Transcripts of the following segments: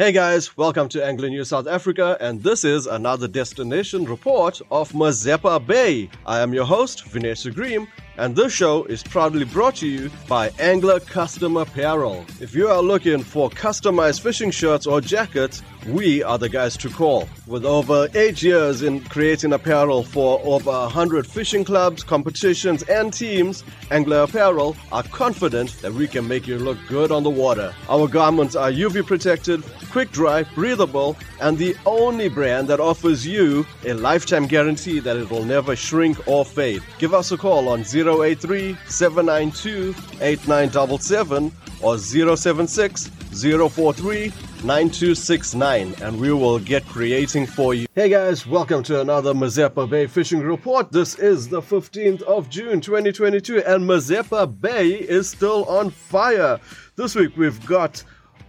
Hey guys, welcome to Angling News South Africa, and this is another destination report of Mazeppa Bay. I am your host, Vinesh Sugrim, and this show is proudly brought to you by Angler Custom Apparel. If you are looking for customized fishing shirts or jackets, we are the guys to call. With over eight years in creating apparel for over 100 fishing clubs, competitions, and teams, Angler Apparel are confident that we can make you look good on the water. Our garments are UV protected, quick dry, breathable, and the only brand that offers you a lifetime guarantee that it will never shrink or fade. Give us a call on 083 792 8977 or 076 043 9269 and we will get creating for you. Hey guys, welcome to another Mazeppa Bay Fishing Report. This is the 15th of June 2022 and Mazeppa Bay is still on fire. This week we've got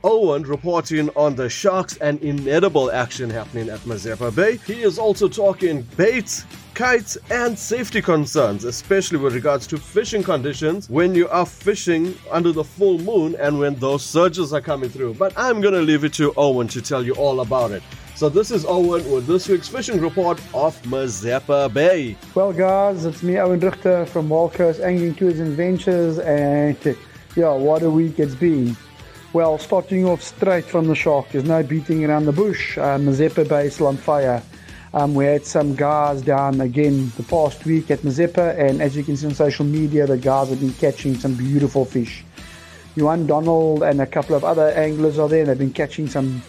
Owen reporting on the sharks and inedible action happening at Mazeppa Bay. He is also talking baits, kites, and safety concerns, especially with regards to fishing conditions when you are fishing under the full moon and when those surges are coming through. But I'm going to leave it to Owen to tell you all about it. So this is Owen with this week's fishing report off Mazeppa Bay. Well, guys, it's me, Owen Richter from Wild Coast Angling Tours and Ventures, and yeah, what a week it's been. Well, starting off straight from the shark, there's no beating around the bush. Um, Mazeppa Bay is on fire. Um, we had some guys down again the past week at Mazeppa, and as you can see on social media, the guys have been catching some beautiful fish. Yuan Donald and a couple of other anglers are there, and they've been catching some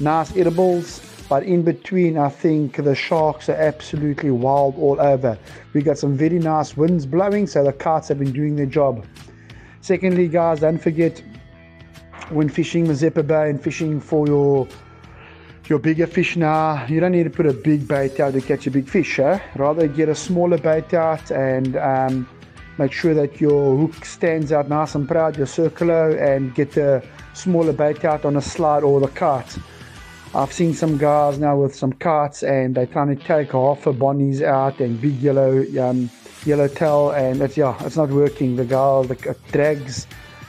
nice edibles. But in between, I think the sharks are absolutely wild all over. We got some very nice winds blowing, so the kites have been doing their job. Secondly, guys, don't forget when fishing Mazeppa Bay and fishing for your your bigger fish now, you don't need to put a big bait out to catch a big fish. Eh? Rather get a smaller bait out and um, make sure that your hook stands out nice and proud, your circular, and get the smaller bait out on a slide or the kite. I've seen some guys now with some kites and they're trying to take half a bonnies out and big yellow um, yellow tail and it's yeah, it's not working. The guy the, drags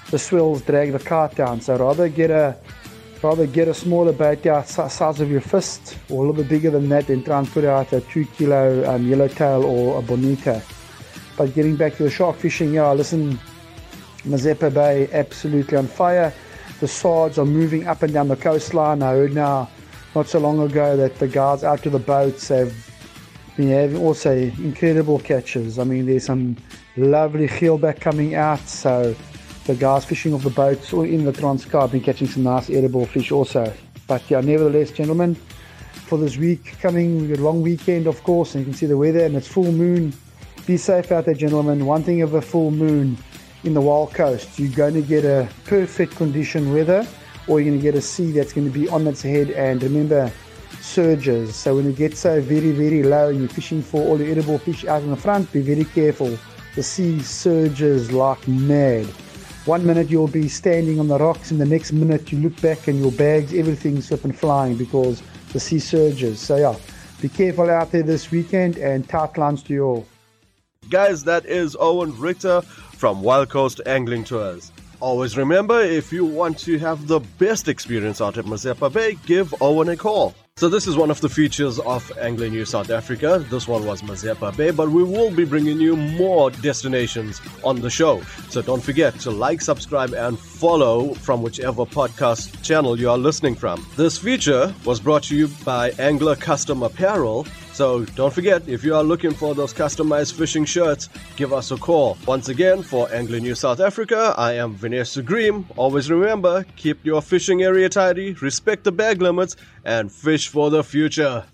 the swells drag the kite down. So rather get a rather get a smaller bait out size of your fist or a little bit bigger than that and try and put out a two kilo um, yellowtail or a bonita. But getting back to the shark fishing, yeah, listen, Mazeppa Bay absolutely on fire. The swords are moving up and down the coastline. I heard now not so long ago that the guys out to the boats have been having also incredible catches. I mean, there's some lovely keelback coming out. So the guys fishing off the boats or in the Transkei have been catching some nice edible fish also. But yeah, nevertheless, gentlemen, for this week coming, a long weekend, of course, and you can see the weather and it's full moon. Be safe out there, gentlemen. One thing of a full moon in the wild coast, you're going to get a perfect condition weather, or you're going to get a sea that's going to be on its head. And remember, surges. So when it gets so very, very low and you're fishing for all the edible fish out in the front, be very careful. The sea surges like mad. One minute you'll be standing on the rocks, and the next minute you look back and your bags, everything's up and flying because the sea surges. So, yeah, be careful out there this weekend and tight lines to you all. Guys, that is Owen Richter from Wild Coast Angling Tours. Always remember, if you want to have the best experience out at Mazeppa Bay, give Owen a call. So this is one of the features of Angling News South Africa. This one was Mazeppa Bay, but we will be bringing you more destinations on the show. So don't forget to like, subscribe, and follow from whichever podcast channel you are listening from. This feature was brought to you by Angler Custom Apparel. So don't forget, if you are looking for those customized fishing shirts, give us a call. Once again, for Angling News South Africa, I am Vinesh Sugrim. Always remember, keep your fishing area tidy, respect the bag limits, and fish for the future.